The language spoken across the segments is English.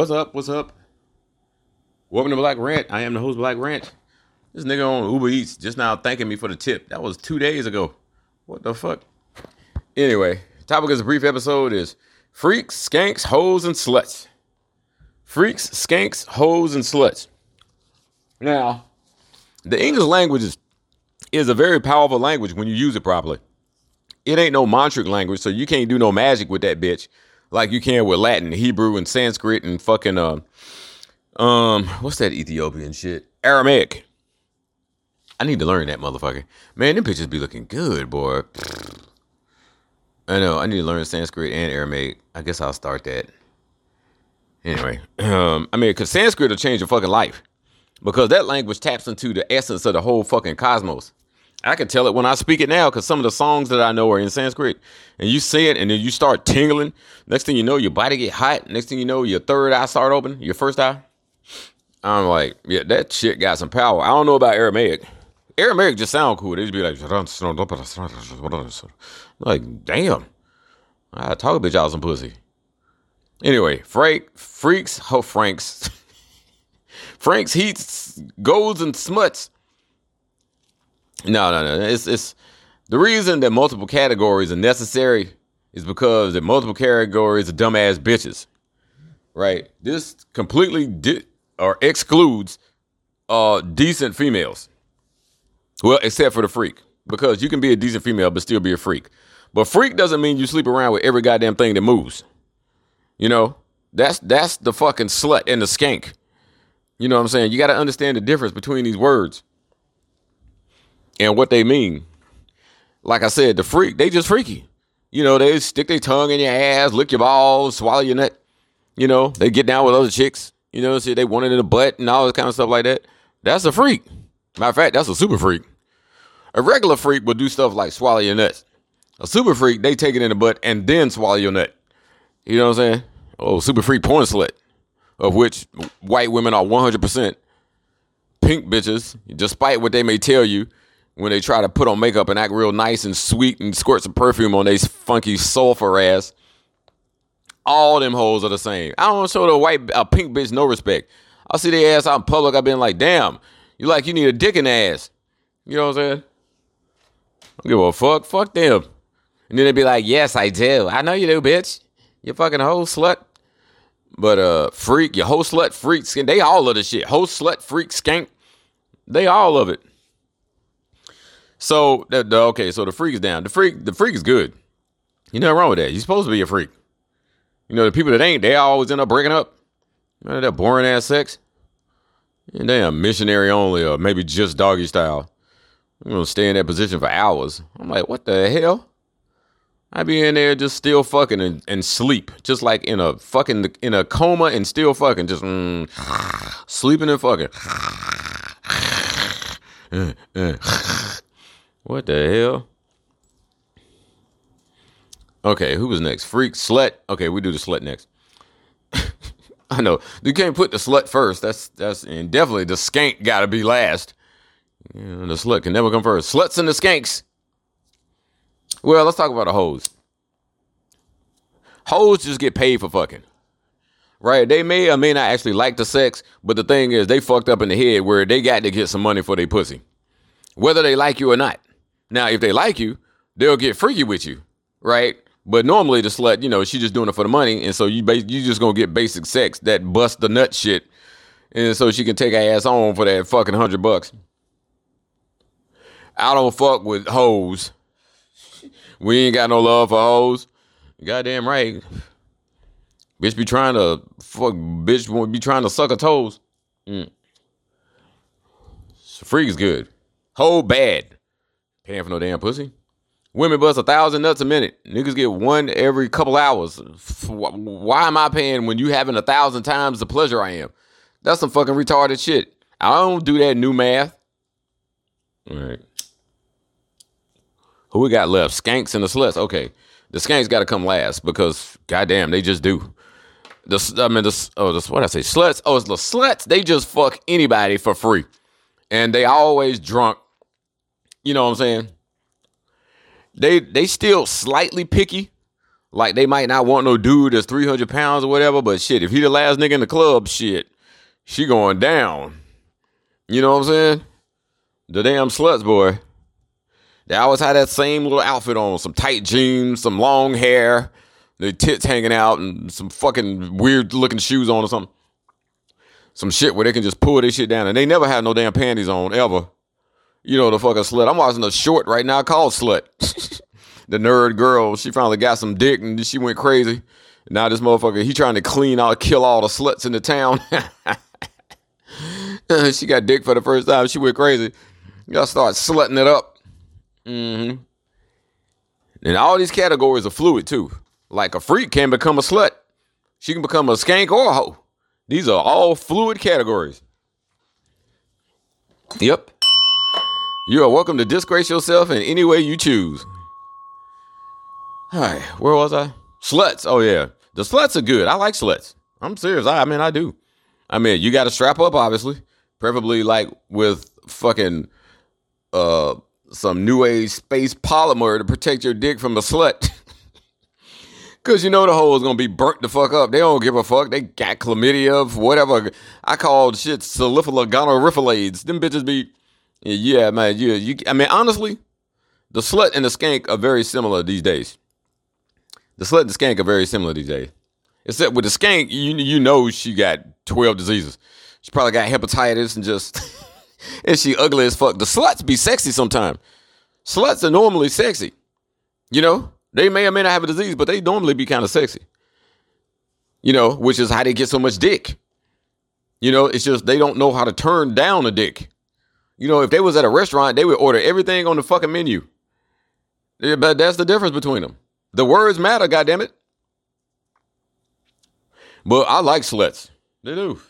What's up? What's up? Welcome to Black Rant. I am the host, Black Rant. This nigga on Uber Eats just now thanking me for the tip. That was two days ago. What the fuck? Anyway, topic of this brief episode is freaks, skanks, hoes, and sluts. Freaks, skanks, hoes, and sluts. Now, the English language is, is a very powerful language when you use it properly. It ain't no mantric language, so you can't do no magic with that bitch like you can with Latin, Hebrew, and Sanskrit, and fucking um, um, what's that Ethiopian shit? Aramaic. I need to learn that motherfucker. Man, them pictures be looking good, boy. I know. I need to learn Sanskrit and Aramaic. I guess I'll start that. Anyway, um, I mean, because Sanskrit will change your fucking life because that language taps into the essence of the whole fucking cosmos. I can tell it when I speak it now because some of the songs that I know are in Sanskrit, and you say it, and then you start tingling. Next thing you know, your body get hot. Next thing you know, your third eye start open, your first eye. I'm like, yeah, that shit got some power. I don't know about Aramaic. Aramaic just sound cool. They just be like, like, damn, I talk a bitch out some pussy. Anyway, Frank, freaks, ho, Franks, Franks, heats, goes and smuts no, no, no. It's it's the reason that multiple categories are necessary is because the multiple categories are dumbass bitches. Right? This completely di- or excludes uh decent females. Well, except for the freak. Because you can be a decent female but still be a freak. But freak doesn't mean you sleep around with every goddamn thing that moves. You know? That's that's the fucking slut and the skank. You know what I'm saying? You got to understand the difference between these words and what they mean. Like I said, the freak, they just freaky. You know, they stick their tongue in your ass, lick your balls, swallow your nut. You know, they get down with other chicks. You know, see, they want it in the butt and all this kind of stuff like that. That's a freak. Matter of fact, that's a super freak. A regular freak would do stuff like swallow your nuts. A super freak, they take it in the butt and then swallow your nut. You know what I'm saying? Oh, super freak porn slut, of which white women are 100% pink bitches, despite what they may tell you when they try to put on makeup and act real nice and sweet and squirt some perfume on they funky sulfur ass. All them hoes are the same. I don't show the white a pink bitch no respect. I see their ass out in public. I've been like, damn, you like you need a dick in the ass. You know what I'm saying? I don't give a fuck. Fuck them. And then they'd be like, yes, I do. I know you do, bitch. You fucking hoe slut. But uh freak, your hoe slut freak skin. They all of the shit. Hoe slut freak skank. They all of it. So the, okay, so the freak is down. The freak, the freak is good. You nothing wrong with that. You're supposed to be a freak. You know, the people that ain't, they always end up breaking up. You know, that boring ass sex. And damn, missionary only, or maybe just doggy style. I'm gonna stay in that position for hours. I'm like, what the hell? I'd be in there just still fucking and, and sleep, just like in a fucking in a coma and still fucking, just mm, sleeping and fucking. What the hell? Okay, who was next? Freak, slut. Okay, we do the slut next. I know you can't put the slut first. That's that's and definitely the skank got to be last. Yeah, the slut can never come first. Sluts and the skanks. Well, let's talk about the hoes. Hoes just get paid for fucking. Right? They may or may not actually like the sex, but the thing is, they fucked up in the head where they got to get some money for their pussy, whether they like you or not. Now, if they like you, they'll get freaky with you, right? But normally the slut, you know, she's just doing it for the money, and so you ba- you just gonna get basic sex that bust the nut shit, and so she can take her ass on for that fucking hundred bucks. I don't fuck with hoes. We ain't got no love for hoes. Goddamn right. Bitch be trying to fuck. Bitch be trying to suck her toes. Mm. Freak is good. Hoe bad. Paying for no damn pussy. Women bust a thousand nuts a minute. Niggas get one every couple hours. Why am I paying when you having a thousand times the pleasure I am? That's some fucking retarded shit. I don't do that new math. All right. Who we got left? Skanks and the sluts. Okay. The skanks got to come last because goddamn, they just do. The I mean, the oh, the what I say, sluts. Oh, it's the sluts. They just fuck anybody for free, and they always drunk you know what I'm saying? They they still slightly picky, Like they might not want no dude that's 300 pounds or whatever, but shit, if he the last nigga in the club, shit, she going down. You know what I'm saying? The damn sluts, boy. They always had that same little outfit on, some tight jeans, some long hair, the tits hanging out, and some fucking weird looking shoes on or something. Some shit where they can just pull their shit down, and they never had no damn panties on ever. You know the fucking slut. I'm watching a short right now called Slut. the nerd girl, she finally got some dick and she went crazy. Now this motherfucker, he trying to clean out, kill all the sluts in the town. she got dick for the first time. She went crazy. Y'all start slutting it up. Mm-hmm. And all these categories are fluid too. Like a freak can become a slut. She can become a skank or a hoe. These are all fluid categories. Yep. You are welcome to disgrace yourself in any way you choose. All right, where was I? Sluts. Oh yeah, the sluts are good. I like sluts. I'm serious. I, I mean, I do. I mean, you got to strap up, obviously, preferably like with fucking uh some new age space polymer to protect your dick from the slut. Cause you know the hole is gonna be burnt the fuck up. They don't give a fuck. They got chlamydia, whatever. I called shit salifalagonorifilades. Them bitches be, yeah, man. Yeah, you. I mean, honestly, the slut and the skank are very similar these days. The slut and the skank are very similar these days. Except with the skank, you you know she got twelve diseases. She probably got hepatitis and just, and she ugly as fuck. The sluts be sexy sometimes. Sluts are normally sexy, you know. They may or may not have a disease, but they normally be kind of sexy. You know, which is how they get so much dick. You know, it's just they don't know how to turn down a dick. You know, if they was at a restaurant, they would order everything on the fucking menu. Yeah, but that's the difference between them. The words matter, goddammit. But I like sluts. They do.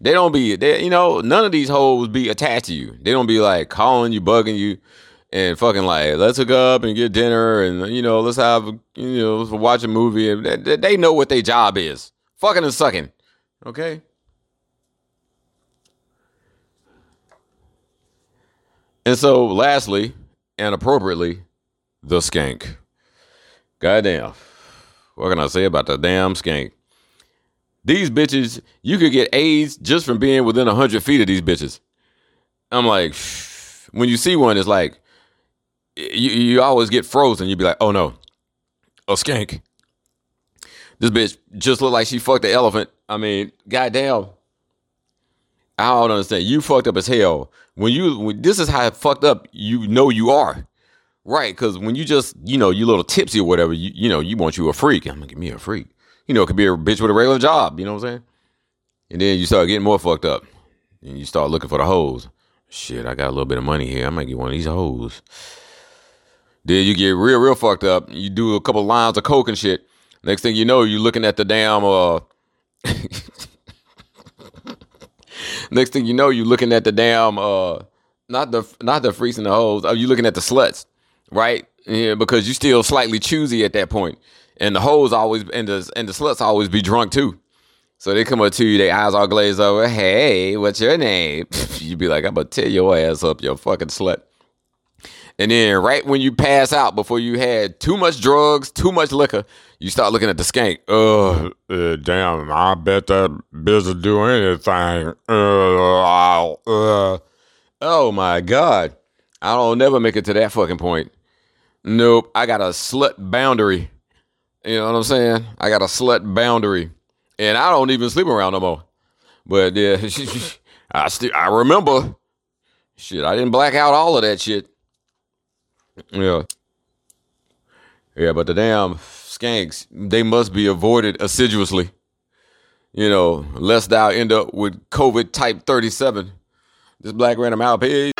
They don't be, they, you know, none of these hoes be attached to you. They don't be like calling you, bugging you and fucking like let's hook up and get dinner and you know let's have you know let's watch a movie they, they know what their job is fucking and sucking okay and so lastly and appropriately the skank goddamn what can i say about the damn skank these bitches you could get aids just from being within 100 feet of these bitches i'm like when you see one it's like you, you always get frozen. You'd be like, oh no, a skank. This bitch just looked like she fucked the elephant. I mean, goddamn. I don't understand. You fucked up as hell. When you when this is how fucked up you know you are. Right, because when you just, you know, you little tipsy or whatever, you, you know, you want you a freak. I'm gonna give me a freak. You know, it could be a bitch with a regular job, you know what I'm saying? And then you start getting more fucked up. And you start looking for the hoes. Shit, I got a little bit of money here. I might get one of these hoes. Then you get real, real fucked up. You do a couple lines of coke and shit. Next thing you know, you're looking at the damn. Uh, next thing you know, you're looking at the damn. Uh, not the not the freaks and the hoes. Are you looking at the sluts, right? Yeah, because you still slightly choosy at that point, and the hoes always and the and the sluts always be drunk too. So they come up to you, their eyes all glazed over. Hey, what's your name? you be like, I'm gonna tear your ass up, you fucking slut. And then right when you pass out before you had too much drugs, too much liquor, you start looking at the skank. Uh, uh damn, I bet that bitch will do anything. Uh, uh, oh my God. I don't never make it to that fucking point. Nope. I got a slut boundary. You know what I'm saying? I got a slut boundary. And I don't even sleep around no more. But yeah, I still I remember. Shit, I didn't black out all of that shit. Yeah. Yeah, but the damn skanks, they must be avoided assiduously. You know, lest thou end up with COVID type 37. This black random out page.